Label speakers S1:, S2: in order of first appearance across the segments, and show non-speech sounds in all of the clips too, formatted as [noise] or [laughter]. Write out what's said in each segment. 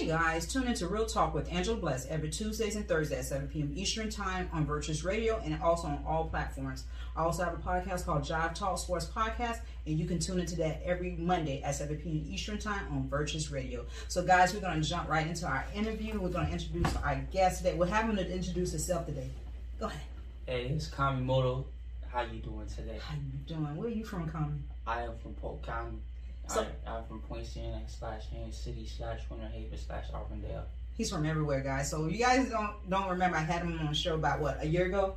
S1: Hey guys, tune into Real Talk with Angela Bless every Tuesdays and Thursdays at 7 p.m. Eastern Time on Virtuous Radio and also on all platforms. I also have a podcast called Jive Talk Sports Podcast, and you can tune into that every Monday at 7 p.m. Eastern Time on Virtuous Radio. So, guys, we're going to jump right into our interview. We're going to introduce our guest today. We're having to introduce himself today. Go ahead.
S2: Hey, it's Kamimoto. How you doing today?
S1: How you doing? Where are you from, Kami?
S2: I am from Polk County.
S1: So-
S2: I, I'm from Poinciana slash Haines City slash Winter Haven slash Auburndale.
S1: He's from everywhere, guys. So you guys don't don't remember I had him on the show about what a year ago.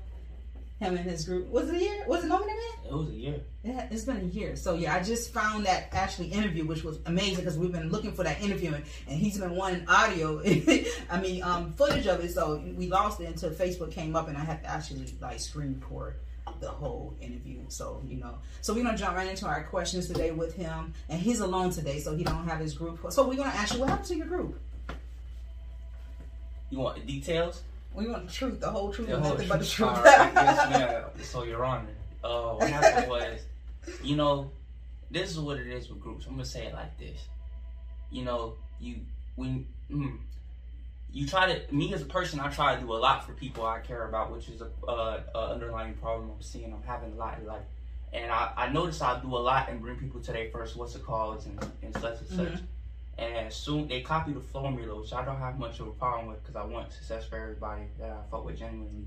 S1: Him and his group was it a year? Was it longer than that?
S2: It was a year.
S1: Yeah, it's been a year. So yeah, I just found that actually interview, which was amazing because we've been looking for that interview, and, and he's been wanting audio. [laughs] I mean, um, footage of it. So we lost it until Facebook came up, and I had to actually like screen record the whole interview. So you know, so we're gonna jump right into our questions today with him, and he's alone today, so he don't have his group. So we're gonna ask you what happened to your group.
S2: You want the details?
S1: We want the truth, the whole truth,
S2: The
S1: and
S2: whole
S1: nothing but the truth.
S2: All right, yes, [laughs] ma'am. So, Your Honor, uh, what [laughs] happened was, you know, this is what it is with groups. I'm gonna say it like this. You know, you when mm, you try to me as a person, I try to do a lot for people I care about, which is a, uh, a underlying problem I'm seeing. I'm having a lot in life, and I, I notice I do a lot and bring people to their first what's it called and, and such and such. And soon they copy the formula, which I don't have much of a problem with because I want success for everybody that I fuck with genuinely.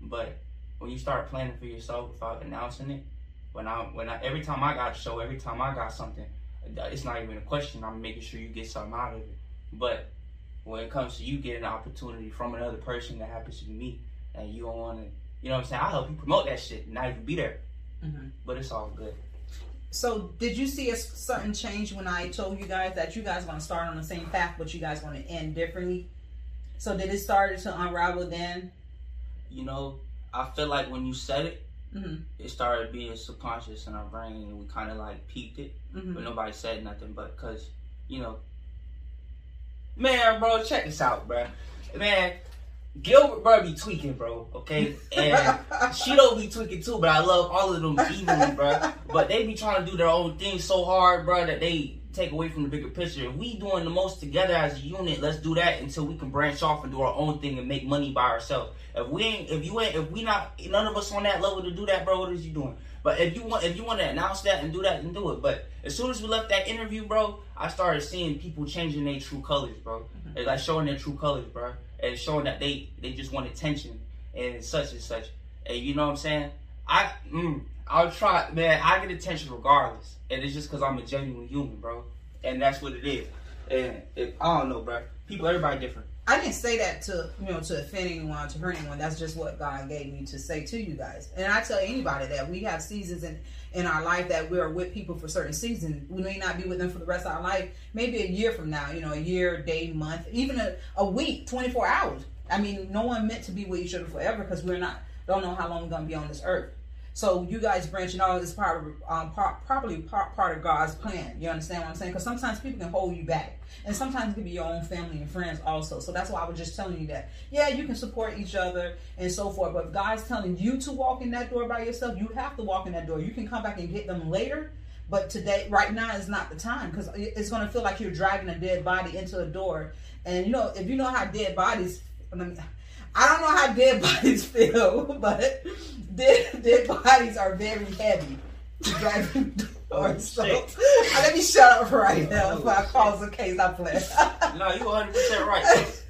S2: But when you start planning for yourself without announcing it, when I when I every time I got a show, every time I got something, it's not even a question. I'm making sure you get something out of it. But when it comes to you getting an opportunity from another person that happens to be me, and you don't want to, you know what I'm saying? I'll help you promote that shit, not even be there.
S1: Mhm.
S2: But it's all good.
S1: So, did you see a certain change when I told you guys that you guys want to start on the same path, but you guys want to end differently? So, did it start to unravel then?
S2: You know, I feel like when you said it,
S1: hmm
S2: it started being subconscious in our brain, and we kind of like peeped it.
S1: hmm
S2: but nobody said nothing. But cause you know, man, bro, check this out, bro. Man, Gilbert, bro, be tweaking, bro. Okay, and she don't be tweaking too. But I love all of them evenly, bro. But they be trying to do their own thing so hard, bro, that they take away from the bigger picture. If we doing the most together as a unit, let's do that until we can branch off and do our own thing and make money by ourselves. If we ain't, if you ain't, if we not, none of us on that level to do that, bro. What is you doing? But if you want, if you want to announce that and do that, then do it. But as soon as we left that interview, bro, I started seeing people changing their true colors, bro. It's like showing their true colors, bro, and showing that they they just want attention and such and such. And you know what I'm saying? I mm, I'll try, man. I get attention regardless, and it's just because I'm a genuine human, bro. And that's what it is. And it, I don't know, bro. People, everybody different.
S1: I didn't say that to you know to offend anyone, to hurt anyone. That's just what God gave me to say to you guys. And I tell anybody that we have seasons in in our life that we are with people for certain seasons. We may not be with them for the rest of our life. Maybe a year from now, you know, a year, day, month, even a, a week, twenty four hours. I mean, no one meant to be with each other forever because we're not don't know how long we're gonna be on this earth. So you guys branching out is part of, um, part, probably part, part of God's plan. You understand what I'm saying? Because sometimes people can hold you back, and sometimes it can be your own family and friends also. So that's why I was just telling you that. Yeah, you can support each other and so forth, but if God's telling you to walk in that door by yourself, you have to walk in that door. You can come back and get them later, but today, right now, is not the time because it's going to feel like you're dragging a dead body into a door. And you know, if you know how dead bodies, I mean, I don't know how dead [laughs] bodies feel, but dead, dead bodies are very heavy to drag through doors. So let me shut up right now before I cause a case I play. [laughs]
S2: No, you 100 percent right.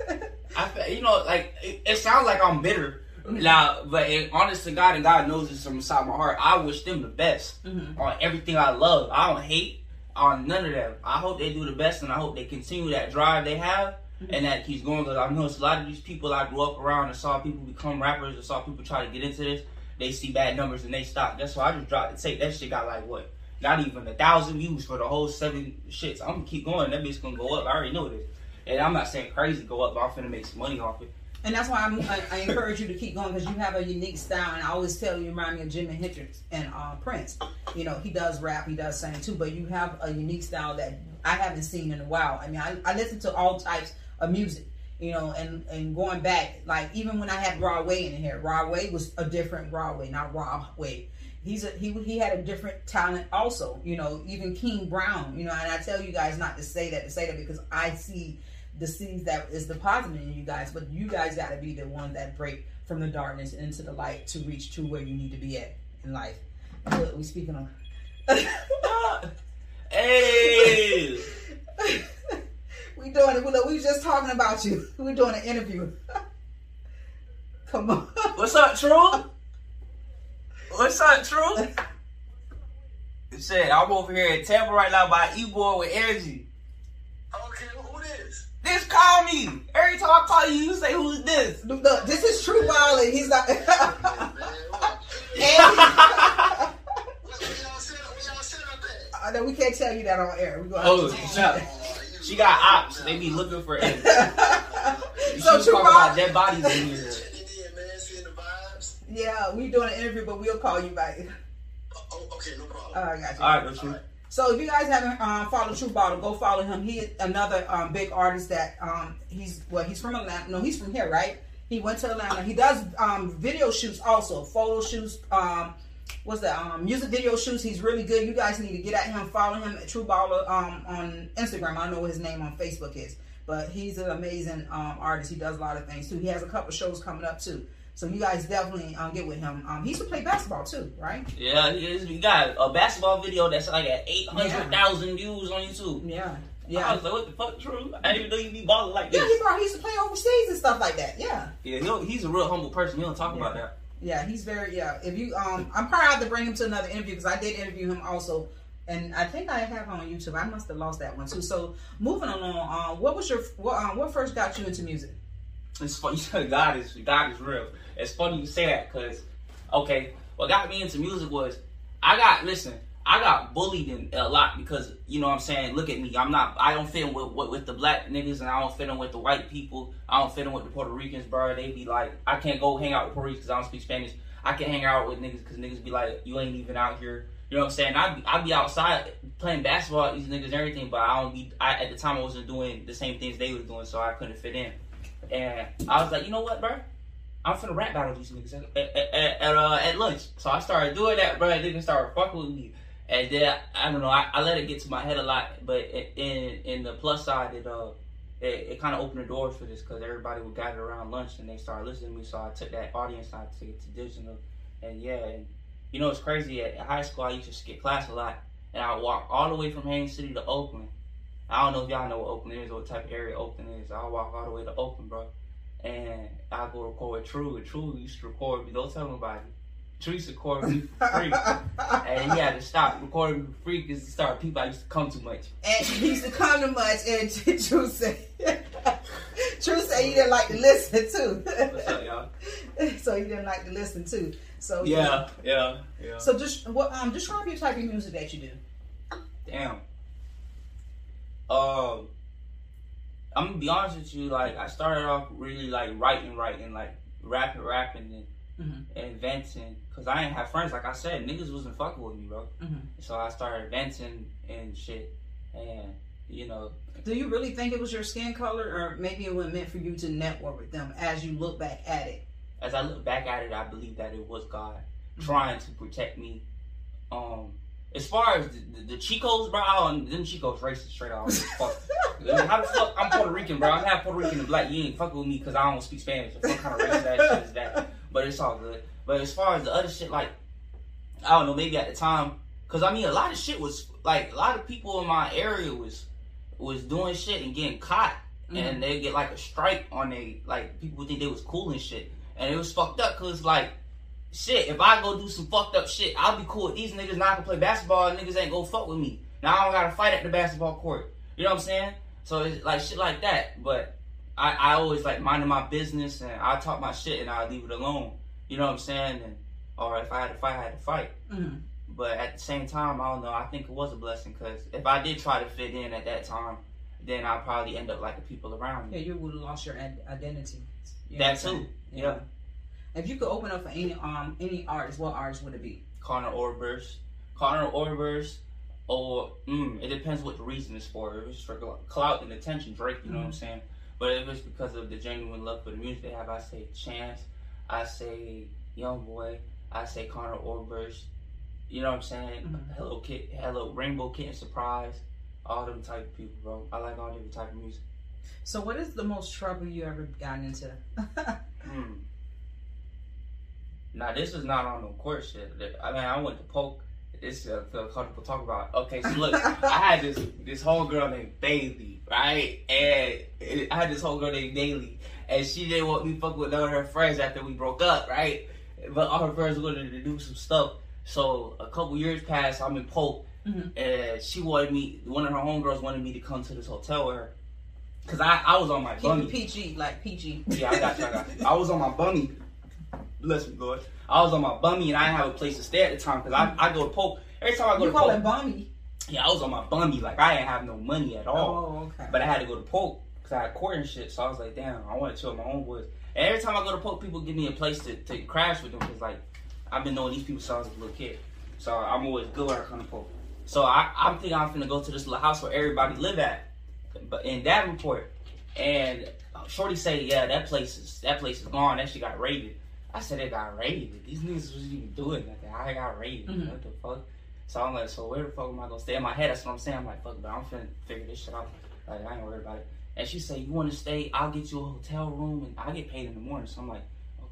S2: I, fe- you know, like it, it sounds like I'm bitter now, but it, honest to God, and God knows this from inside my heart. I wish them the best
S1: Mhm.
S2: on everything I love. I don't hate on none of them. I hope they do the best, and I hope they continue that drive they have, and that keeps going. Because I it's a lot of these people I grew up around and saw people become rappers, and saw people try to get into this. They see bad numbers and they stop. That's why I just dropped the tape. That shit got like what? Not even a thousand views for the whole seven shits. I'm gonna keep going. That bitch gonna go up. I already know this. And I'm not saying crazy go up, but I'm finna make some money off it.
S1: And that's why I'm, I, I encourage you to keep going because you have a unique style. And I always tell you, you remind me of Jimi Hendrix and uh, Prince. You know, he does rap, he does sing too, but you have a unique style that I haven't seen in a while. I mean, I, I listen to all types of music, you know, and, and going back, like even when I had Raw Way in here, Raw Way was a different Raw Way, not Raw Way. He's a, he he had a different talent also, you know, even King Brown, you know, and I tell you guys not to say that to say that because I see the seeds that is deposited in you guys. But you guys got to be the one that break from the darkness into the light to reach to where you need to be at in life. What we speaking on? [laughs]
S2: hey. [laughs]
S1: we doing it. We was just talking about you. [laughs] We doing an interview. [laughs] Come on.
S2: What's up, True? What's up, True? [laughs] Shit, I'm over here at Tampa right now by E-Boy with energy.
S3: Okay, who this?
S2: This call me. Every time I call you, you say who's this?
S1: Look, look, this is True Violet. He's not.
S3: Man, what? Where y'all set up? Where y'all set up?
S1: Uh, no, we can't tell you that on air. We go.
S2: Oh,
S1: to
S2: shut up. She got ops. They be looking for [laughs] energy. She
S1: so
S2: was
S1: True
S2: talking about dead bodies in here.
S3: Checking in, man. Seeing the vibes.
S1: Yeah, we doing an interview, but we'll call you back.
S3: Oh, okay, no problem.
S1: Uh, I got you.
S2: All right, no True.
S1: So if you guys haven't um, followed True Bottle, go follow him. He is another um, big artist that um, he's well, he's from Atlanta. No, he's from here, right? He went to Atlanta. He does um, video shoots also, photo shoots. Um, what's that? Um, music video shoots. He's really good. You guys need to get at him. Follow him at True Baller um, on Instagram. I don't know what his name on Facebook is, but he's an amazing um, artist. He does a lot of things too. He has a couple shows coming up too. So you guys definitely um, get with him. Um, he used to play basketball too, right?
S2: Yeah, he got a basketball video that's like at 800,000 views on YouTube.
S1: Yeah. Yeah.
S2: I
S1: Yeah.
S2: was like, what the fuck, True? I didn't even know you be balling like this.
S1: Yeah, he. He used to play overseas and stuff like that. Yeah,
S2: Yeah, he's a real humble person. He don't talk about that.
S1: Yeah, he's very. Yeah, if you, um, I'm probably have to bring him to another interview because I did interview him also, and I think I have on YouTube. I must have lost that one too. So moving along, um, what was your what um, what first got you into music?
S2: It's funny. [laughs] God is God is real. It's funny you say that because, okay, what got me into music was I got listen. I got bullied in, a lot because you know what I'm saying. Look at me. I'm not. I don't fit in with, with with the black niggas, and I don't fit in with the white people. I don't fit in with the Puerto Ricans, bro. They be like, I can't go hang out with Puerto Ricans because I don't speak Spanish. I can hang out with niggas because niggas be like, you ain't even out here. You know what I'm saying? I be, I be outside playing basketball with these niggas and everything, but I don't be. I, at the time, I wasn't doing the same things they was doing, so I couldn't fit in. And I was like, you know what, bro? I'm finna rap battle these niggas at, at, at, at, uh, at lunch. So I started doing that, bro. Niggas started fucking with me. And then, I don't know, I, I let it get to my head a lot. But in in the plus side, it uh, it, it kind of opened the doors for this because everybody would gather around lunch and they started listening to me. So I took that audience I took it to digital. And yeah, and you know, it's crazy. At, high school, I used to skip class a lot. And I walk all the way from Haines City to Oakland. I don't know if y'all know what Oakland is or what type of area Oakland is. I'll walk all the way to Oakland, bro. And I go record with True. And True used to record me. Don't tell nobody. Used to me for free. and he had to stop recording me for free because he started people I used to come too much.
S1: and he used to come too much, and [laughs] True said, True said he didn't like to listen too.
S2: What's up, y'all? [laughs]
S1: so he didn't like to listen too. So
S2: Yeah, yeah, yeah.
S1: So just what um describe your type of music that you do.
S2: Damn. Um, I'm gonna be honest with you. Like, I started off really like writing, writing, like rapping, rapping, and
S1: Mhm.
S2: inventing. Cause I ain't have friends. Like I said, niggas wasn't fucking with me, bro.
S1: Mhm.
S2: So I started inventing and shit. And you know,
S1: Do you really think it was your skin color, or maybe it was meant for you to network with them as you look back at it?
S2: as I look back at it, I believe that it was God
S1: Mhm.
S2: trying to protect me. Um, as far as the, the, the Chicos, bro, I don't, them Chicos racist straight out. [laughs] Fuck. How the fuck? I'm Puerto Rican, bro. I'm half Puerto Rican and black. You ain't fucking with me because I don't speak Spanish. What kind of racist ass shit is that? But it's all good. But as far as the other shit, like, I don't know, maybe at the time, because I mean, a lot of shit was like a lot of people in my area was was doing shit and getting caught, and mm-hmm. they get like a strike on they like people would think they was cool and shit, and it was fucked up because like. Shit, if I go do some fucked up shit, I'll be cool with these niggas. Now I can play basketball, and niggas ain't go fuck with me. Now I don't gotta fight at the basketball court. You know what I'm saying? So it's like shit like that. But I, I always like minding my business, and I talk my shit, and I leave it alone. You know what I'm saying? And or if I had to fight, I had to fight.
S1: Mhm.
S2: But at the same time, I don't know. I think it was a blessing because if I did try to fit in at that time, then I'd probably end up like the people around me.
S1: Yeah, you would have lost your ad- identity. You
S2: That
S1: what I'm saying?
S2: too. Yeah.
S1: If you could open up for any um any artist, what artist would it be?
S2: Conor Oberst, Conor Oberst, or mm, it depends what the reason is for. If it's for clout and attention, Drake. You know what I'm saying? But if it's because of the genuine love for the music they have, I say Chance. I say Young Boy. I say Conor Oberst. You know what I'm saying?
S1: Mhm.
S2: Hello Kit, Hello Rainbow Kitten Surprise. All them type of people, bro. I like all different type of music.
S1: So, what is the most trouble you ever gotten into? [laughs]
S2: Hmm. Now this is not on no court shit. I mean, I went to poke. This uh, feel comfortable talk about. Okay, so look, I had this this whole girl named Bailey, right? And it, I had this whole girl named Bailey, and she didn't want me fuck with none of her friends after we broke up, right? But all her friends wanted to do some stuff. So a couple years passed. I'm in Polk,
S1: Mhm.
S2: and she wanted me. One of her homegirls wanted me to come to this hotel with her, cause I I was on my bummy.
S1: PG, like PG.
S2: Yeah, I got you. I got you. I was on my bummy. Bless me, Lord. I was on my bummy and I didn't have a place to stay at the time because I, I go to Polk. Every time I go
S1: You
S2: to
S1: call
S2: Polk,
S1: it bummy?
S2: yeah, I was on my bummy. Like, I didn't have no money at all.
S1: Oh, okay.
S2: But I had to go to Polk because I had court and shit. So I was like, damn, I want to chill with my own boys. And every time I go to Polk, people give me a place to, to crash with them because, like, I've been knowing these people since I was a little kid. So I'm always good when I come to Polk. So I, I'm thinking I'm finna go to this little house where everybody live at, but in that report, And Shorty say, yeah, that place is that place is gone. That shit got raided. I said it got raided. These niggas was even doing nothing. I got raided.
S1: Mhm.
S2: What the fuck? So I'm like, so where the fuck am I gonna stay? In my head, that's what I'm saying. I'm like, fuck, but I'm finna figure this shit out. Like, I ain't worried about it. And she said, you want to stay? I'll get you a hotel room, and I get paid in the morning. So I'm like,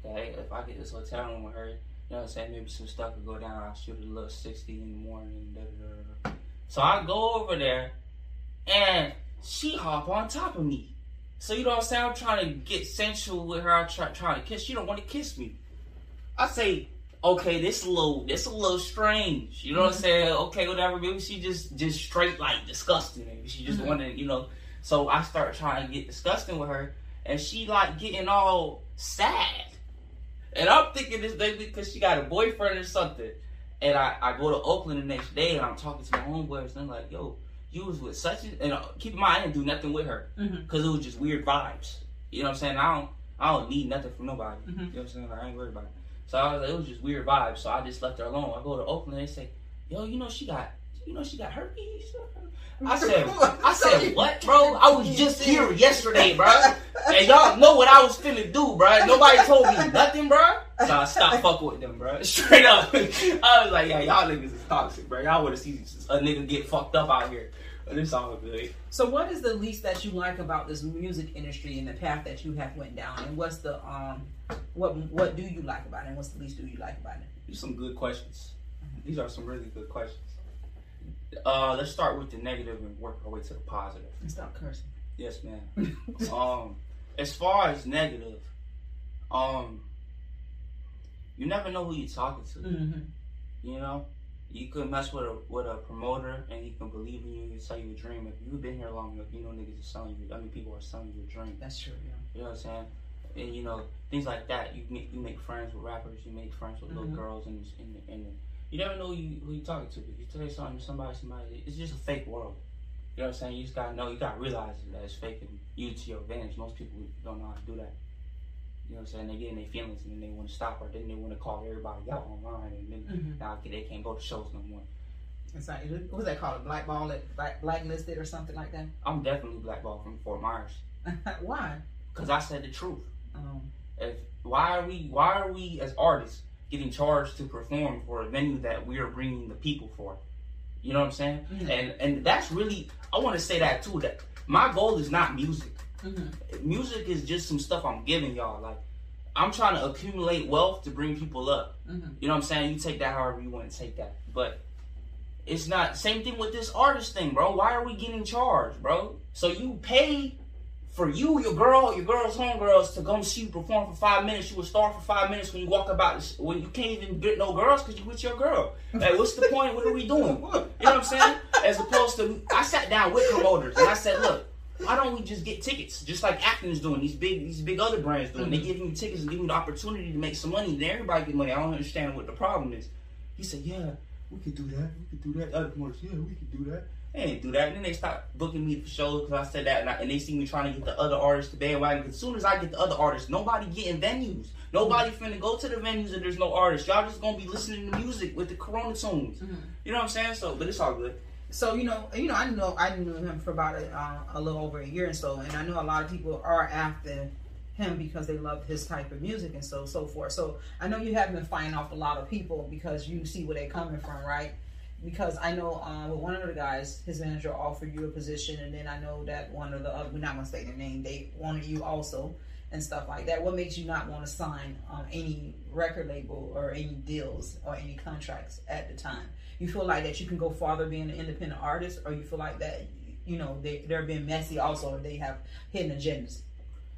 S2: okay, if I get this hotel room with her, you know what I'm saying? Maybe some stuff could go down. I'll shoot a little 60 in the morning. Da, da, da, da. So I go over there, and she hop on top of me. So you know what I'm saying? I'm trying to get sensual with her. I'm try, trying to kiss. She don't want to kiss me. I say, okay, this a little, this a little strange. You know what I'm saying? Okay, whatever. Maybe she just, just straight like disgusting. Maybe she just
S1: Mhm.
S2: wanted, you know. So I start trying to get disgusting with her, and she like getting all sad. And I'm thinking this baby because she got a boyfriend or something. And I, I go to Oakland the next day and I'm talking to my homeboys and I'm like, yo, you was with such a, and uh, keep in mind I didn't do nothing with her because it was just weird vibes. You know what I'm saying? I don't I don't need nothing from nobody.
S1: Mhm.
S2: You know what I'm saying? I ain't worried about it. So I was like, it was just weird vibes. So I just left her alone. I go to Oakland and they say, yo, you know she got you know she got herpes. I said, [laughs] I said, what, bro? I was just here yesterday, bro. [laughs] And y'all know what I was finna do, bro. Nobody told me nothing, bro. So I stopped fucking with them, bro. [laughs] Straight up. I was like, yeah, y'all niggas is toxic, bro. Y'all wanna see a nigga get fucked up out here. But it's all good.
S1: So, what is the least that you like about this music industry and the path that you have went down? And what's the um, what what do you like about it? And what's the least do you like about it?
S2: These some good questions. These are some really good questions. Uh, let's start with the negative and work our way to the positive.
S1: And stop cursing.
S2: Yes, man. um, as far as negative, um, you never know who you're talking to.
S1: mm-hmm.
S2: You know, you could mess with a with a promoter and he can believe in you and sell you a dream. If you've been here long enough, you know niggas are selling you. I mean, people are selling you a dream.
S1: That's true. Yeah.
S2: You know what I'm saying? And you know things like that. You make you make friends with rappers. You make friends with
S1: Mhm.
S2: little girls, and and and you never know who you who you talking to. If you tell something to somebody, somebody, it's just a fake world. You know what I'm saying? You just gotta know. You gotta realize that it's fake and use it to your advantage. Most people don't know how to do that. You know what I'm saying? They get in their feelings and then they want to stop, or then they want to call everybody out online, and then
S1: Mhm.
S2: now they can't go to shows no more.
S1: It's like what was that called? Blackball, black blacklisted or something like that.
S2: I'm definitely blackballed from Fort Myers [laughs]
S1: Why?
S2: because I said the truth.
S1: Um,
S2: if why are we why are we as artists getting charged to perform for a venue that we are bringing the people for you know what i'm saying
S1: Mhm.
S2: and and that's really i want to say that too that my goal is not music
S1: mhm.
S2: music is just some stuff i'm giving y'all like i'm trying to accumulate wealth to bring people up
S1: Mhm.
S2: you know what i'm saying you take that however you want to take that but it's not same thing with this artist thing bro why are we getting charged bro so you pay for you, your girl, your girl's homegirls to come see you perform for five minutes. You a star for five minutes when you walk about this, when you can't even get no girls because you with your girl. Like, what's the point? What are we doing? You know what I'm saying? As opposed to, I sat down with promoters and I said, look, why don't we just get tickets, just like Acton's doing, these big, these big other brands doing. They
S1: Mhm.
S2: giving you tickets and giving you the opportunity to make some money. Then everybody get money. I don't understand what the problem is. He said, yeah, we could do that. We could do that. Other promoters, yeah, we could do that. They didn't do that. And then they stopped booking me for shows because I said that, and, I, and they see me trying to get the other artists to bandwagon. As soon as I get the other artists, nobody getting venues. Nobody finna go to the venues and there's no artists. Y'all just gonna be listening to music with the Corona tunes.
S1: Mhm.
S2: You know what I'm saying? So, but it's all good.
S1: So you know, you know, I know I knew him for about a, uh, a little over a year and so, and I know a lot of people are after him because they love his type of music and so so forth. So I know you have been fighting off a lot of people because you see where they're coming from, right? because I know uh, with one of the guys, his manager offered you a position, and then I know that one of the other, we're not gonna say their name, they wanted you also and stuff like that. What makes you not want to sign um, any record label or any deals or any contracts at the time? You feel like that you can go farther being an independent artist, or you feel like that you know they they're being messy also, they have hidden agendas.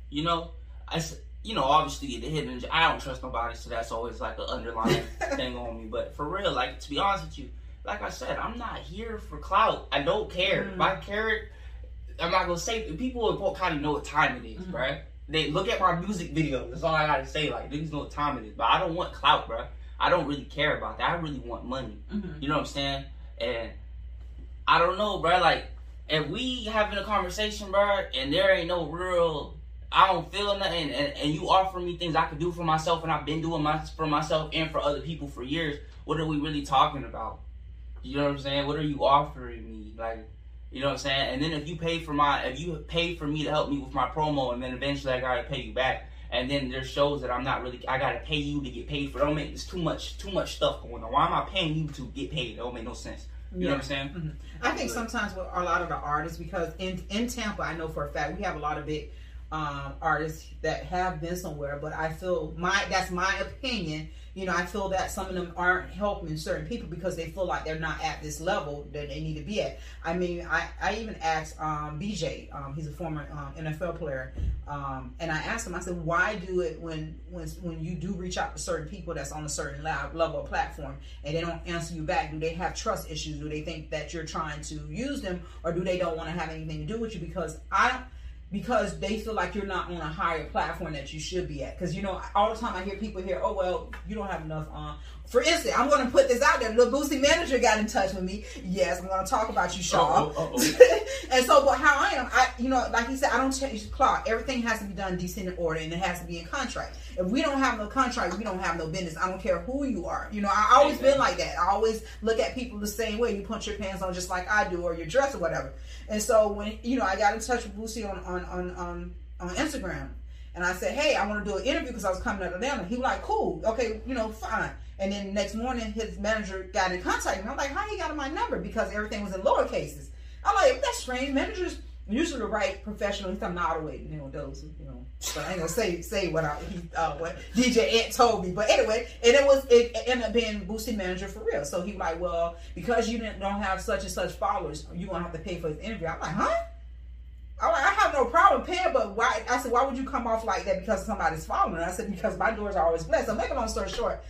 S2: You know, I you know obviously the hidden. I don't trust nobody, so that's always like an underlying [laughs] thing on me. But for real, like to be honest with you, like I said, I'm not here for clout. I don't care. If I care, I'm not gonna say. People in Polk County know what time it is,
S1: Mhm.
S2: right? They look at my music videos. That's all I gotta say. Like niggas know what time it is. But I don't want clout, bro. I don't really care about that. I really want money.
S1: Mm-hmm.
S2: You know what I'm saying? And I don't know, bro. Like, if we having a conversation, bro, and there ain't no real, I don't feel nothing, and, and you offer me things I could do for myself, and I've been doing my for myself and for other people for years. What are we really talking about? You know what I'm saying? What are you offering me? Like, you know what I'm saying? And then if you pay for my, if you pay for me to help me with my promo, and then eventually I gotta pay you back. And then there's shows that I'm not really. I gotta pay you to get paid for. Don't make it's too much. Too much stuff going on. Why am I paying you to get paid? It don't make no sense. You know what I'm saying?
S1: I think sometimes with a lot of the artists, because in in Tampa, I know for a fact we have a lot of big um, artists that have been somewhere. But I feel my that's my opinion. You know, I feel that some of them aren't helping certain people because they feel like they're not at this level that they need to be at. I mean, I, I even asked um, BJ, um, he's a former um, NFL player, um, and I asked him, I said, why do it when when when you do reach out to certain people that's on a certain level, of platform and they don't answer you back? Do they have trust issues? Do they think that you're trying to use them, or do they don't want to have anything to do with you? Because I because they feel like you're not on a higher platform that you should be at. Because you know, all the time I hear people here, oh well, you don't have enough. Um, for instance, I'm going to put this out there. The Boosie manager got in touch with me. Yes, I'm going to talk about you, Shaw.
S2: Uh-oh, uh-oh. [laughs]
S1: and so, but how I am, I you know, like he said, I don't change the clock. Everything has to be done decent in order, and it has to be in contract. If we don't have no contract, we don't have no business. I don't care who you are. You know, I always been like that. I always look at people the same way. You punch your pants on just like I do, or your dress or whatever. And so when you know, I got in touch with Boosie on on on on, on Instagram, and I said, hey, I want to do an interview because I was coming out of Atlanta. He was like, cool, okay, you know, fine. And then next morning, his manager got in contact with me. I'm like, how he got my number? Because everything was in lower cases. I'm like, that's strange. Managers usually write professional. I'm not always, you know, those, you know. But I ain't gonna say say what I he, uh, what DJ Ant told me. But anyway, and it was it ended up being Boosie manager for real. So he was like, well, because you didn't don't have such and such followers, you gonna have to pay for his interview. I'm like, huh? I'm like, I have no problem paying, but why? I said, why would you come off like that because somebody's following? I said, because my doors are always blessed. So make a long story short,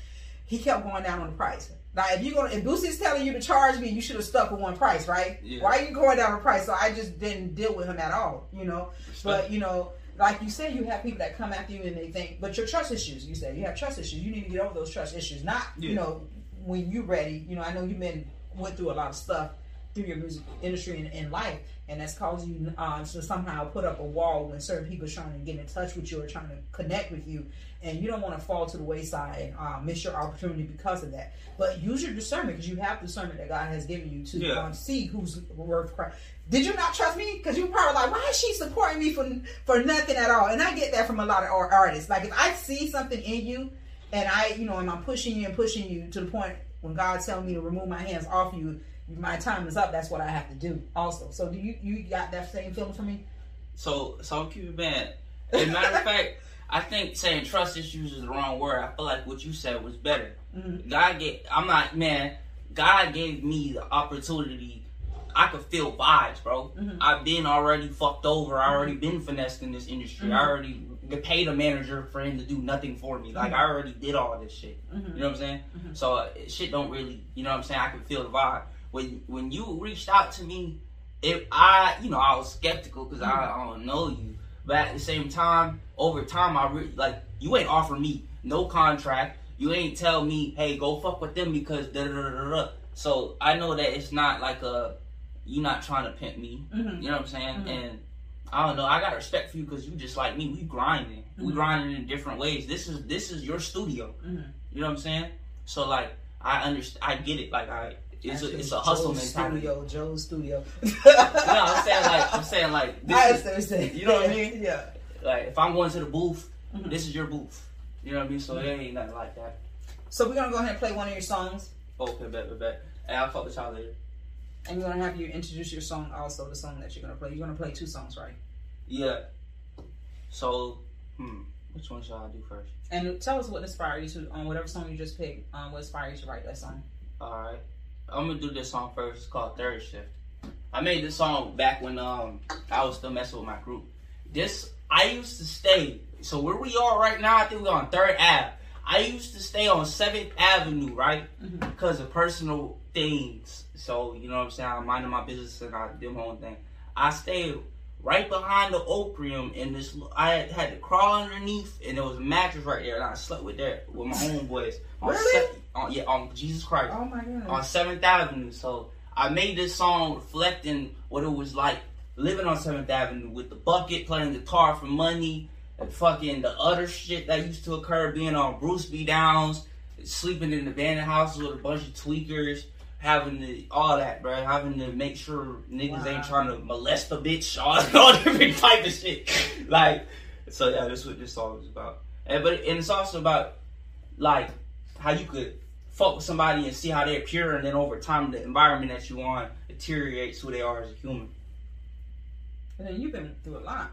S1: he kept going down on the price. Now, if you're gonna, if Boosie's telling you to charge me, you should have stuck with one price, right?
S2: Yeah.
S1: Why are you going down on the price? So I just didn't deal with him at all, you know. But you know, like you said, you have people that come after you and they think, but your trust issues. You said you have trust issues. You need to get over those trust issues. Not, you know, when you're ready. You know, I know you've been went through a lot of stuff through your music industry and in life, and that's caused you uh, to somehow put up a wall when certain people are trying to get in touch with you or trying to connect with you, and you don't want to fall to the wayside and uh, miss your opportunity because of that. But use your discernment because you have discernment that God has given you to
S2: Yeah.
S1: um, see who's worth Christ. Did you not trust me? Because you probably like, why is she supporting me for for nothing at all? And I get that from a lot of artists. Like if I see something in you, and I, you know, and I'm pushing you and pushing you to the point when God's telling me to remove my hands off you, my time is up. That's what I have to do. Also, so do you you got that same feeling for me?
S2: So, so I'm keeping it bad. As a matter of fact, I think saying trust issues is the wrong word. I feel like what you said was better.
S1: Mhm.
S2: God gave, I'm not, man, God gave me the opportunity. I could feel vibes, bro.
S1: Mhm.
S2: I've been already fucked over. I already been finessed in this industry. I
S1: Mhm.
S2: already paid a manager for him to do nothing for me. Like, I already did all this shit.
S1: Mhm.
S2: You know what I'm saying?
S1: Mhm.
S2: So uh, shit don't really, you know what I'm saying? I can feel the vibe. When when you reached out to me, if I, you know, I was skeptical because I, I don't know you, but at the same time, over time, I re- like you ain't offer me no contract. You ain't tell me, hey, go fuck with them because da da da da. So I know that it's not like a you not trying to pimp me.
S1: Mhm.
S2: You know what I'm saying?
S1: Mhm.
S2: And I don't know. I got respect for you because you just like me. We grinding. We
S1: Mhm.
S2: grinding in different ways. This is this is your studio.
S1: Mhm.
S2: You know what I'm saying? So like I understand. I get it. Like I, it's a, it's a hustle
S1: Joe's
S2: mentality.
S1: Studio, Joe's studio.
S2: What I'm saying? Like I'm saying like [laughs] this
S1: I
S2: is,
S1: understand.
S2: you know what I mean? [laughs]
S1: Yeah.
S2: like if I'm going to the booth,
S1: Mhm.
S2: this is your booth. You know what I mean? So it ain't nothing like that.
S1: So we're gonna go ahead and play one of your songs.
S2: Okay, bet, bet, bet. Hey, I'll fuck with y'all later.
S1: And we're gonna have you introduce your song, also the song that you're gonna play. You're gonna play two songs, right?
S2: Yeah. So, hmm, which one should I do first?
S1: And tell us what inspired you to on whatever song you just picked. Um, what inspired you to write that song?
S2: All right, I'm gonna do this song first. It's called Third Shift. I made this song back when um I was still messing with my group. This I used to stay. So where we are right now, I think we're on Third Ave. I used to stay on Seventh Avenue, right?
S1: Mhm.
S2: Because of personal things. So you know what I'm saying. I'm minding my business and I did my own thing. I stayed right behind the Opium, and this I had, to crawl underneath, and there was a mattress right there, and I slept with that with my [laughs] homeboys.
S1: Really?
S2: Se- on, yeah, on Jesus Christ
S1: Oh my goodness.
S2: on Seventh Avenue. So I made this song reflecting what it was like living on Seventh Avenue with the bucket, playing guitar for money, and fucking the other shit that used to occur, being on Bruce B. Downs, sleeping in abandoned houses with a bunch of tweakers. Having to all that, bro. Having to make sure niggas
S1: Wow.
S2: ain't trying to molest a bitch, [laughs] all, all different type of shit. Like, so yeah, that's what this song is about. And but and it's also about like how you could fuck with somebody and see how they're pure, and then over time, the environment that you on deteriorates who they are as a human.
S1: and then you've been through a lot.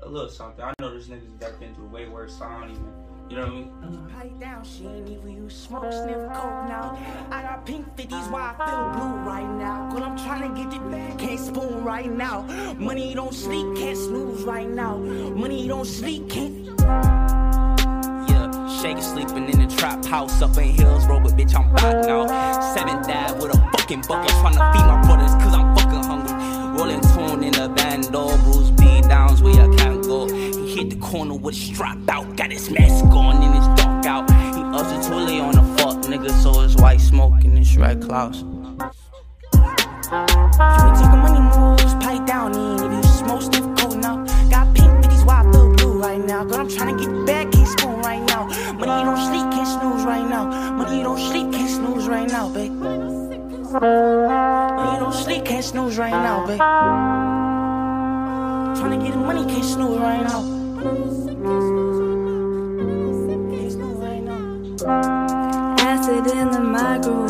S2: A little something. I know there's niggas that been through way worse. So I don't even, you know what I mean?
S4: Pipe down, she ain't even use smoke, sniff coke now. I got pink 50s, why I feel blue right now. Cause I'm trying to get it back, can't spoon right now. Money don't sleep, can't snooze right now. Money don't sleep, can't. Shake sleeping in the trap house up in Hillsborough, but bitch, I'm back now. Seven Ave with a fucking bucket, trying to feed my brothers, cause I'm fucking hungry. Rolling tune in the band, all Bruce B downs where I can't go. He hit the corner with a strap out, got his mask on and his dark out. He ushered to lay on the fuck nigga, so it's white smoke in his red clouds. You ain't talking money moves, pipe down in. If you smoke, sniff cold now. Got pink 50s, why I blue right now. Girl, I'm trying to get back, now. Money don't sleep, can't snooze right now. Money don't sleep, can't snooze right now, babe. Money don't sleep, can't snooze right now, babe. Trying to get the money, can't snooze right now.
S5: Acid in the microwave.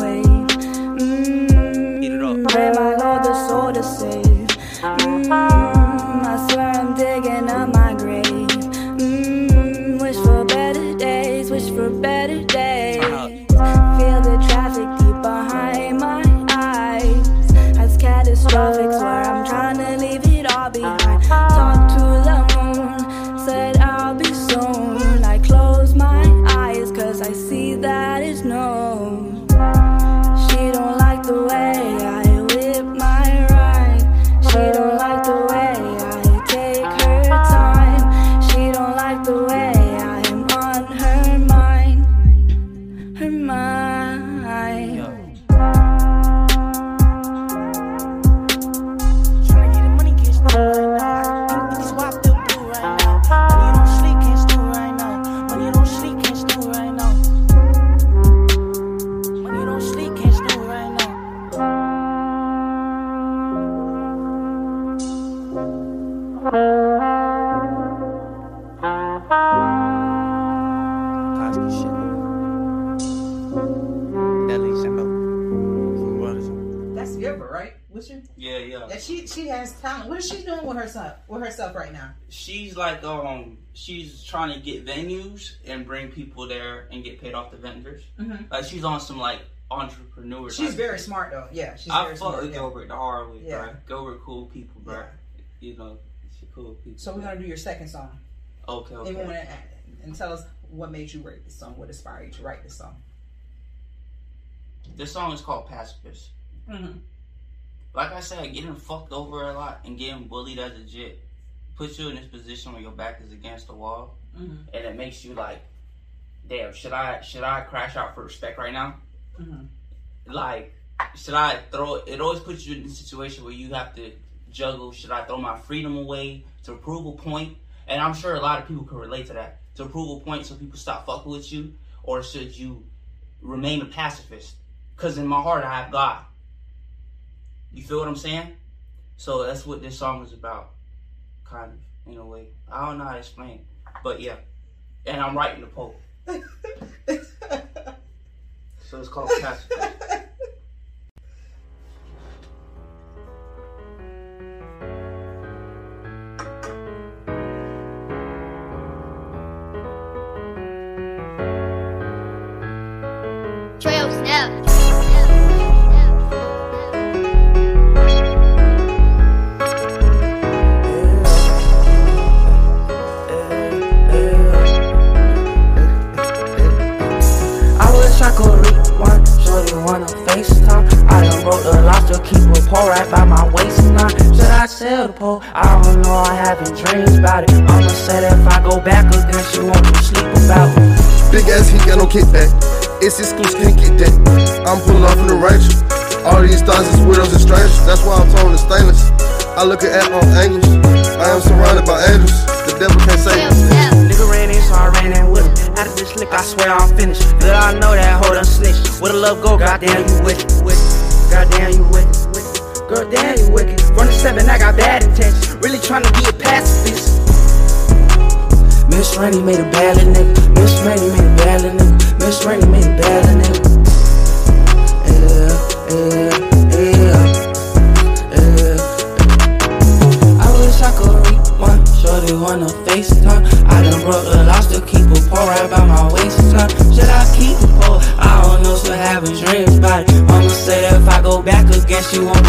S4: Shit. Deadly symbol.
S1: That's Giver, right? What's your?
S2: Yeah, yeah.
S1: That she she has talent. What is she doing with herself? With herself right now?
S2: She's like, um, she's trying to get venues and bring people there and get paid off the vendors.
S1: Mm-hmm.
S2: Like she's on some like entrepreneur.
S1: She's
S2: type
S1: very
S2: shit.
S1: smart though. Yeah, she's
S2: I
S1: very
S2: fuck
S1: smart.
S2: with
S1: yeah.
S2: Gilbert the hard way,
S1: Yeah.
S2: bro. Gilbert cool people, bro.
S1: Yeah.
S2: You know, she cool people.
S1: So we're gonna do your second song.
S2: Okay,
S1: And,
S2: okay.
S1: wanna, and tell us what made you write this song. What inspired you to write this song?
S2: This song is called Pacifist.
S1: Mm-hmm.
S2: Like I said, getting fucked over a lot and getting bullied as a jit puts you in this position where your back is against the wall,
S1: Mm-hmm.
S2: and it makes you like, damn, should I should I crash out for respect right now?
S1: Mm-hmm.
S2: Like, should I throw? It always puts you in a situation where you have to juggle. Should I throw my freedom away to prove a point? And I'm sure a lot of people can relate to that. To prove a point, so people stop fucking with you, or should you remain a pacifist? Because in my heart, I have God. You feel what I'm saying? So that's what this song is about, kind of in a way. I don't know how to explain, but yeah. And I'm writing the poem, [laughs] so it's called pacifist.
S6: Start having dreams about it. Mama said if I go back again, she won't sleep about it.
S7: Big ass heat, got no kickback. It's exclusive, can't get that. I'm pulling off in the Rachel. All these stars is widows and strangers. That's why I'm throwing the stainless. I look at all angles. I am surrounded by angels. The devil can't save me.
S6: Nigga ran in, so I ran in with him. After this lick, I swear I'm finished. Little I know that hoe done snitched. Where the love go, goddamn you wicked. Goddamn you wicked. Girl, damn you wicked. From the seven, I got bad intentions. Really trying to be a pacifist. Miss Rainey made a bad little nigga. Miss Rainey made a bad little nigga. Miss Rainey made a bad little nigga. Yeah, yeah, yeah, yeah. I wish I could one. Shorty wanna FaceTime. I done broke the law, still keep a pole right by my waistline. Should I keep a pole? I don't know, still having dreams about it. Mama said if I go back again, she won't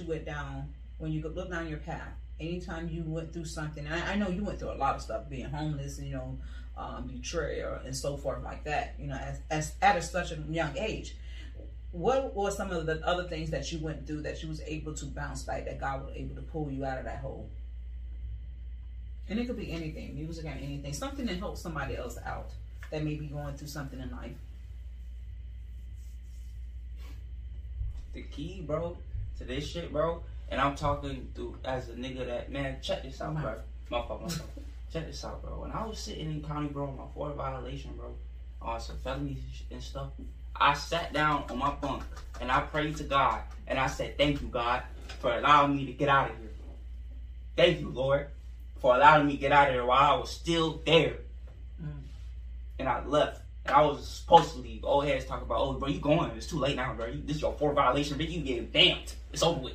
S1: you went down when you look down your path? Anytime you went through something, I, I know you went through a lot of stuff, being homeless, and you know, um, betrayal and so forth like that. You know, as, as at a, such a young age. What were some of the other things that you went through that you was able to bounce back? That God was able to pull you out of that hole? And it could be anything, music or anything, something that helps somebody else out that may be going through something in life.
S2: the key, bro, to this shit, bro. And I'm talking through as a nigga that man. Check this out, bro. My fault, my fault. check this out, bro. When I was sitting in county, bro, on my fourth violation, bro, on some felonies and stuff, I sat down on my bunk and I prayed to God and I said, "Thank you, God, for allowing me to get out of here. Thank you, Lord, for allowing me to get out of here while I was still there." And I left. And I was supposed to leave. Old heads talking about, oh, bro, you going. It's too late now, bro. You, this is your fourth violation, bitch. You get damned. It's over with.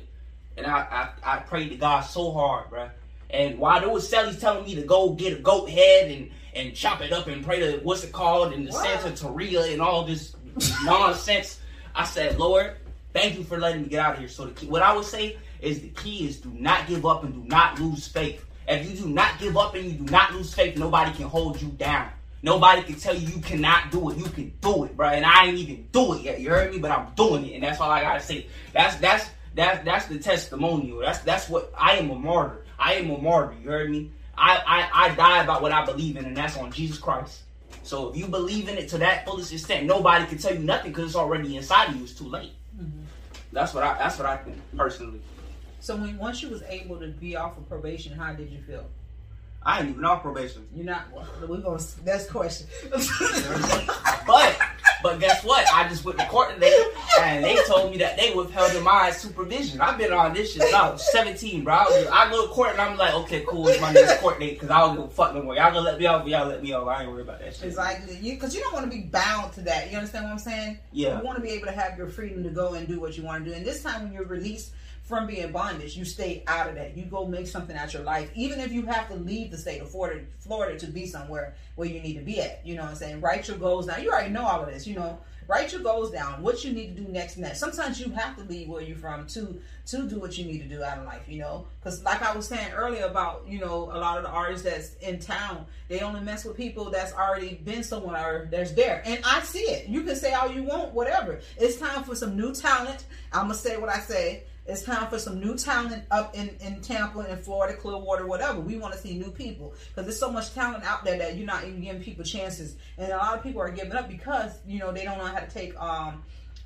S2: And I, I, I prayed to God so hard, bro. And while there was Sally's telling me to go get a goat head and, and chop it up and pray to, what's it called, and the Santeria and all this [laughs] nonsense, I said, Lord, thank you for letting me get out of here. So the key, what I would say is the key is do not give up and do not lose faith. If you do not give up and you do not lose faith, nobody can hold you down. Nobody can tell you you cannot do it. You can do it, bro. And I ain't even do it yet. You heard me? But I'm doing it, and that's all I gotta say. That's that's that's that's the testimonial. That's that's what I am a martyr. I am a martyr. You heard me? I I, I die about what I believe in, and that's on Jesus Christ. So if you believe in it to that fullest extent, nobody can tell you nothing because it's already inside of you. It's too late. Mm-hmm. That's what I that's what I think personally.
S1: So when once you was able to be off of probation, how did you feel?
S2: I ain't even on probation.
S1: You're not. We're gonna. That's question. [laughs]
S2: But but guess what? I just went to court today and they told me that they withheld my supervision. I've been on this shit since I was 17, bro. I, was- I go to court and I'm like, okay, cool, it's my next court date because I don't give a fuck no more. Y'all gonna let me off, but y'all let me off. I ain't worried about that shit.
S1: It's like you because you don't want to be bound to that. You understand what I'm saying?
S2: Yeah.
S1: You want to be able to have your freedom to go and do what you want to do. And this time when you're released from being bondage, you stay out of that. You go make something out your life, even if you have to leave the state of Florida, Florida to be somewhere where you need to be at. You know what I'm saying? Write your goals down. You already know all of this. You know, write your goals down. What you need to do next. Next. Sometimes you have to leave where you're from to to do what you need to do out of life. You know, because like I was saying earlier about you know a lot of the artists that's in town, they only mess with people that's already been somewhere that's there. And I see it. You can say all you want, whatever. It's time for some new talent. I'm gonna say what I say. It's time for some new talent up in, in Tampa and Florida, Clearwater, whatever. We want to see new people because there's so much talent out there that you're not even giving people chances, and a lot of people are giving up because you know they don't know how to take um,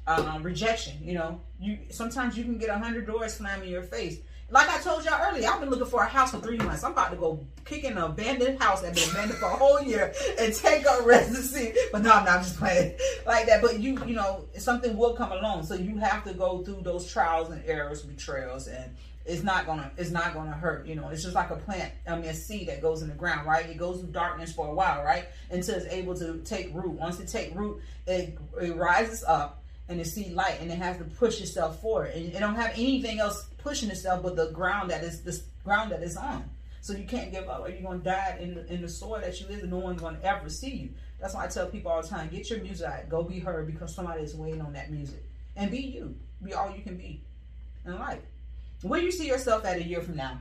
S1: um, rejection. You know, you sometimes you can get a hundred doors slammed in your face. Like I told y'all earlier, I've been looking for a house for three months. I'm about to go kick in an abandoned house that's been abandoned for a whole year and take up residency. But no, I'm not just playing like that. But you, you know, something will come along. So you have to go through those trials and errors, betrayals, and it's not gonna, it's not gonna hurt. You know, it's just like a plant. I mean, a seed that goes in the ground, right? It goes through darkness for a while, right, until it's able to take root. Once it take root, it, it rises up and it see light and it has to push itself forward and it don't have anything else pushing itself but the ground that is the ground that it's on So you can't give up, or you're gonna die in the, in the soil that you live, and no one's gonna ever see you. That's why I tell people all the time: get your music out, go be heard, because somebody is waiting on that music, and be you, be all you can be in life. Where do you see yourself at a year from now?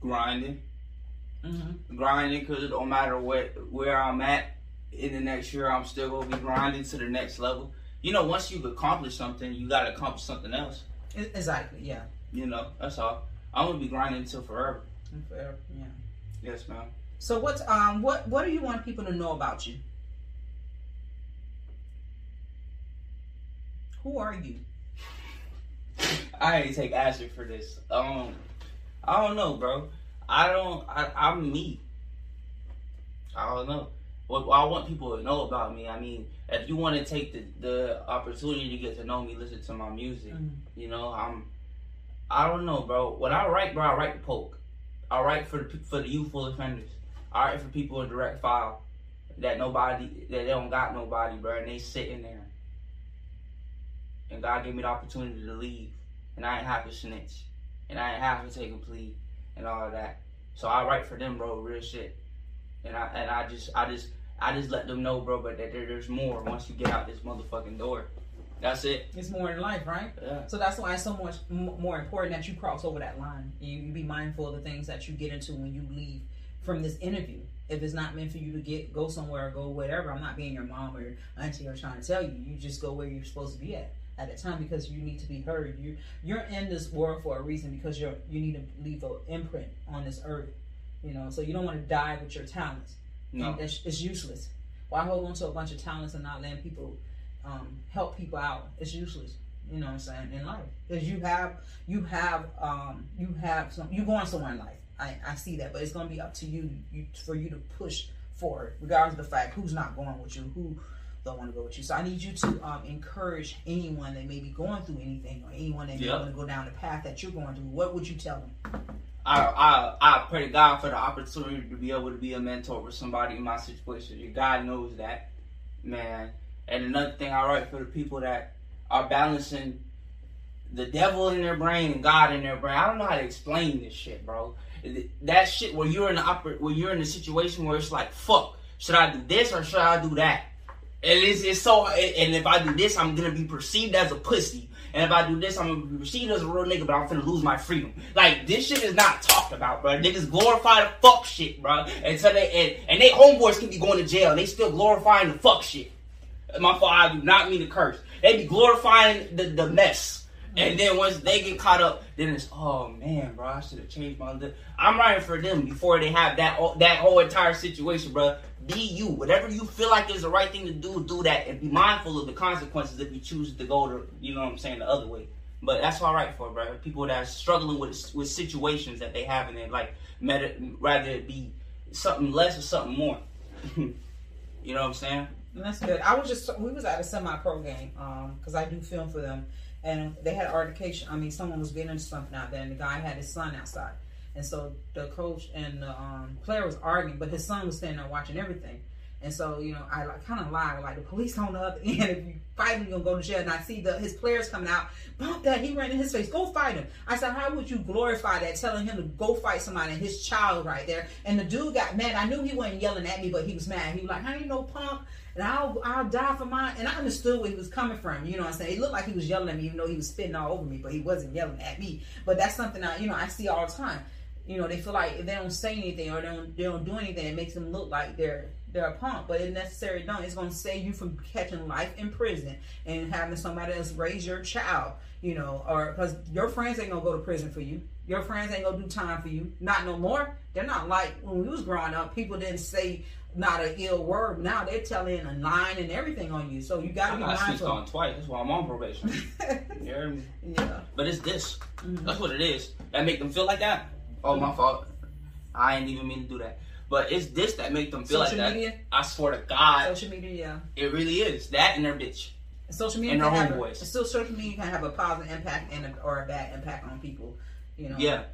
S2: Grinding,
S1: Mm-hmm.
S2: grinding, because it don't matter what where I'm at in the next year, I'm still gonna be grinding to the next level. You know, once you've accomplished something, you gotta accomplish something else.
S1: Exactly. Yeah.
S2: You know, that's all. I'm gonna be grinding until forever.
S1: Forever, Yeah.
S2: Yes, ma'am.
S1: So what's um what what do you want people to know about you? Who are you?
S2: I ain't take acid for this. Um, I don't know, bro. I don't. I, I'm me. I don't know. What I want people to know about me. I mean, if you want to take the the opportunity to get to know me, listen to my music.
S1: Mhm.
S2: You know, I'm. I don't know, bro. When I write, bro, I write the poke. I write for the for the youthful offenders. I write for people in direct file that nobody that they don't got nobody, bro, and they sitting there. And God gave me the opportunity to leave, and I ain't have to snitch, and I ain't have to take a plea, and all of that. So I write for them, bro, real shit. And I and I just I just I just let them know, bro, but that there, there's more once you get out this motherfucking door. That's it.
S1: It's more in life, right?
S2: Yeah.
S1: So that's why it's so much m- more important that you cross over that line. You, you be mindful of the things that you get into when you leave from this interview. If it's not meant for you to get go somewhere or go whatever, I'm not being your mom or your auntie or trying to tell you. You just go where you're supposed to be at at the time because you need to be heard. You you're in this world for a reason because you're you need to leave an imprint on this earth. You know, so you don't want to die with your talents.
S2: No.
S1: It's, it's useless. Why hold on to a bunch of talents and not letting people um, help people out? It's useless. You know what I'm saying in life because you have you have um, you have some you're going somewhere in life. I, I see that, but it's going to be up to you, you for you to push forward, regardless of the fact who's not going with you, who don't want to go with you. So I need you to um, encourage anyone that may be going through anything or anyone that may want to go down the path that you're going through. What would you tell them?
S2: I, I I pray to God for the opportunity to be able to be a mentor for somebody in my situation. God knows that, man. And another thing I write for the people that are balancing the devil in their brain and God in their brain. I don't know how to explain this shit, bro. That shit where you're in the oper- where you're in a situation where it's like, fuck, should I do this or should I do that? And it's, it's so, and if I do this, I'm gonna be perceived as a pussy. And if I do this, I'm gonna be perceived as a real nigga, but I'm finna lose my freedom. Like this shit is not talked about, bro. Niggas glorify the fuck shit, bro. And so they and, and they homeboys can be going to jail. They still glorifying the fuck shit. My fault. I do not mean to curse. They be glorifying the, the mess. And then once they get caught up, then it's oh man, bro, I should have changed my. li-" I'm writing for them before they have that that whole entire situation, bro. Be you. Whatever you feel like is the right thing to do, do that, and be mindful of the consequences if you choose to go to, you know what I'm saying, the other way. But that's I write for, bro. People that are struggling with with situations that they have in their life, med- rather it be something less or something more. [laughs] you know what I'm saying?
S1: That's good. I was just we was at a semi pro game um, because I do film for them, and they had altercation. I mean, someone was getting into something out there, and the guy had his son outside, and so the coach and the um, player was arguing, but his son was standing there watching everything. And so, you know, I like, kind of lied, like the police on the other end. If you fight him, you're gonna go to jail. And I see the his players coming out, bump that. He ran in his face. Go fight him. I said, how would you glorify that? Telling him to go fight somebody, and his child right there. And the dude got mad. I knew he wasn't yelling at me, but he was mad. He was like, I ain't no punk?" And I'll I'll die for mine. And I understood where he was coming from. You know what I'm saying? It looked like he was yelling at me, even though he was spitting all over me, but he wasn't yelling at me. But that's something I you know I see all the time. You know, they feel like if they don't say anything or they don't they don't do anything, it makes them look like they're they're a punk, but it necessarily don't. It's going to save you from catching life in prison and having somebody else raise your child, you know, or because your friends ain't gonna go to prison for you. Your friends ain't gonna do time for you. Not no more. They're not like when we was growing up. People didn't say not an ill word. Now they're telling a line and everything on you. So you got
S2: I
S1: to be
S2: got snitched
S1: mindful.
S2: on twice. That's why I'm on probation. [laughs] you hear me?
S1: yeah.
S2: But it's this.
S1: Mhm.
S2: That's what it is. That make them feel like that. Oh, my fault. I ain't even mean to do that. But it's this that make them feel
S1: Social
S2: like
S1: media.
S2: that. I swear to God,
S1: Social media. Yeah.
S2: it really is. That and their bitch.
S1: Social media
S2: And their homeboys.
S1: still social media can have a positive impact and a, or a bad impact on people. You know.
S2: Yeah.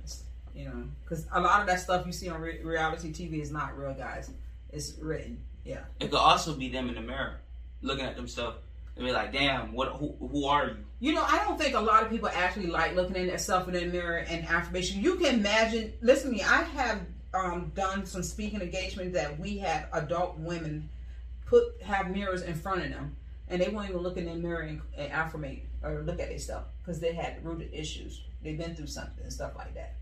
S1: You know, because a lot of that stuff you see on re- reality TV is not real, guys. It's written. Yeah.
S2: It could also be them in the mirror, looking at themselves. They be like, damn, what? Who, who are you?
S1: You know, I don't think a lot of people actually like looking at themselves in the mirror and affirmation. You can imagine. Listen to me. I have um, done some speaking engagements that we had adult women put have mirrors in front of them, and they won't even look in their mirror and, and affirmate or look at their stuff because they had rooted issues. They've been through something and stuff like that.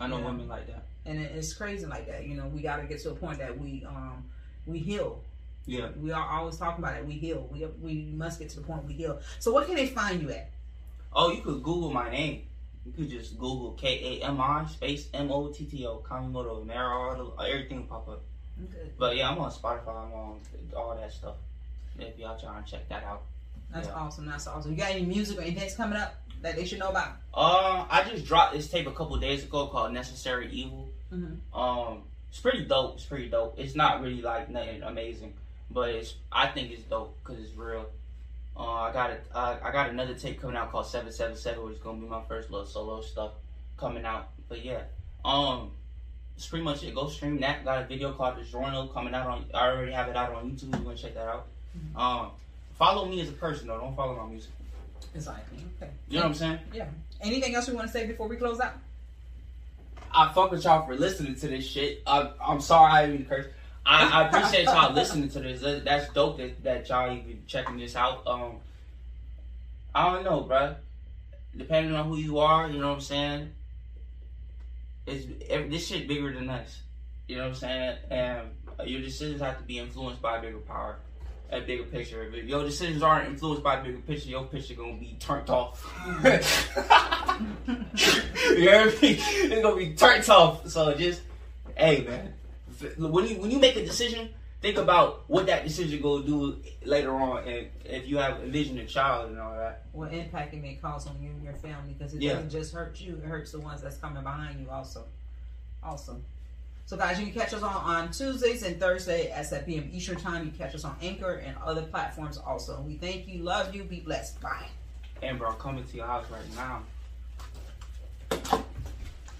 S2: I know women like that.
S1: And it- it's crazy like that. You know, we got to get to a point that we um we heal.
S2: Yeah.
S1: We are always talking about it. We heal. We we must get to the point we heal. So what can they find you at?
S2: Oh, you could Google my name. You could just Google K A M I space M O T T O Kamimoto Mara. Everything will pop up.
S1: Okay.
S2: But yeah, I'm on Spotify. I'm on all that stuff. If y'all trying to check that out.
S1: That's
S2: Yeah.
S1: awesome. That's awesome. You got any music or events coming up that they should know about?
S2: Uh, I just dropped this tape a couple days ago called Necessary Evil.
S1: Mhm.
S2: Um, it's pretty dope. It's pretty dope. It's not really like nothing amazing, but it's I think it's dope because it's real. Uh, I got it. Uh, I got another tape coming out called Seven Seven Seven, which is gonna be my first little solo stuff coming out. But yeah, um, it's pretty much it. Go stream that. Got a video called The Journal coming out on. I already have it out on YouTube. You wanna check that out? Um, follow me as a person though. Don't follow my music.
S1: Exactly. Okay.
S2: You know what I'm saying?
S1: Yeah. Anything else we want to say before we close out?
S2: I fuck with y'all for listening to this shit. I, I'm sorry I even curse. I, I appreciate y'all listening to this. That, that's dope that, that y'all even checking this out. Um, I don't know, bruh. Depending on who you are, you know what I'm saying. It's ev- this shit bigger than us. You know what I'm saying? And your decisions have to be influenced by a bigger power, a bigger picture. If your decisions aren't influenced by a bigger picture, your picture gonna be turned off. [laughs] [laughs] you hear me? It's gonna be turned off. So just, hey man, when you when you make a decision, think about what that decision gonna do later on, and if you have envisioned a child and all that.
S1: What impact it may cause on you and your family because it
S2: Yeah.
S1: doesn't just hurt you; it hurts the ones that's coming behind you also. Awesome. So, guys, you can catch us on, on Tuesdays and Thursday at 7 p.m. Eastern Time. You can catch us on Anchor and other platforms also. We thank you, love you, be blessed. Bye.
S2: And bro, I'm coming to your house right now.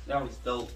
S2: That was dope.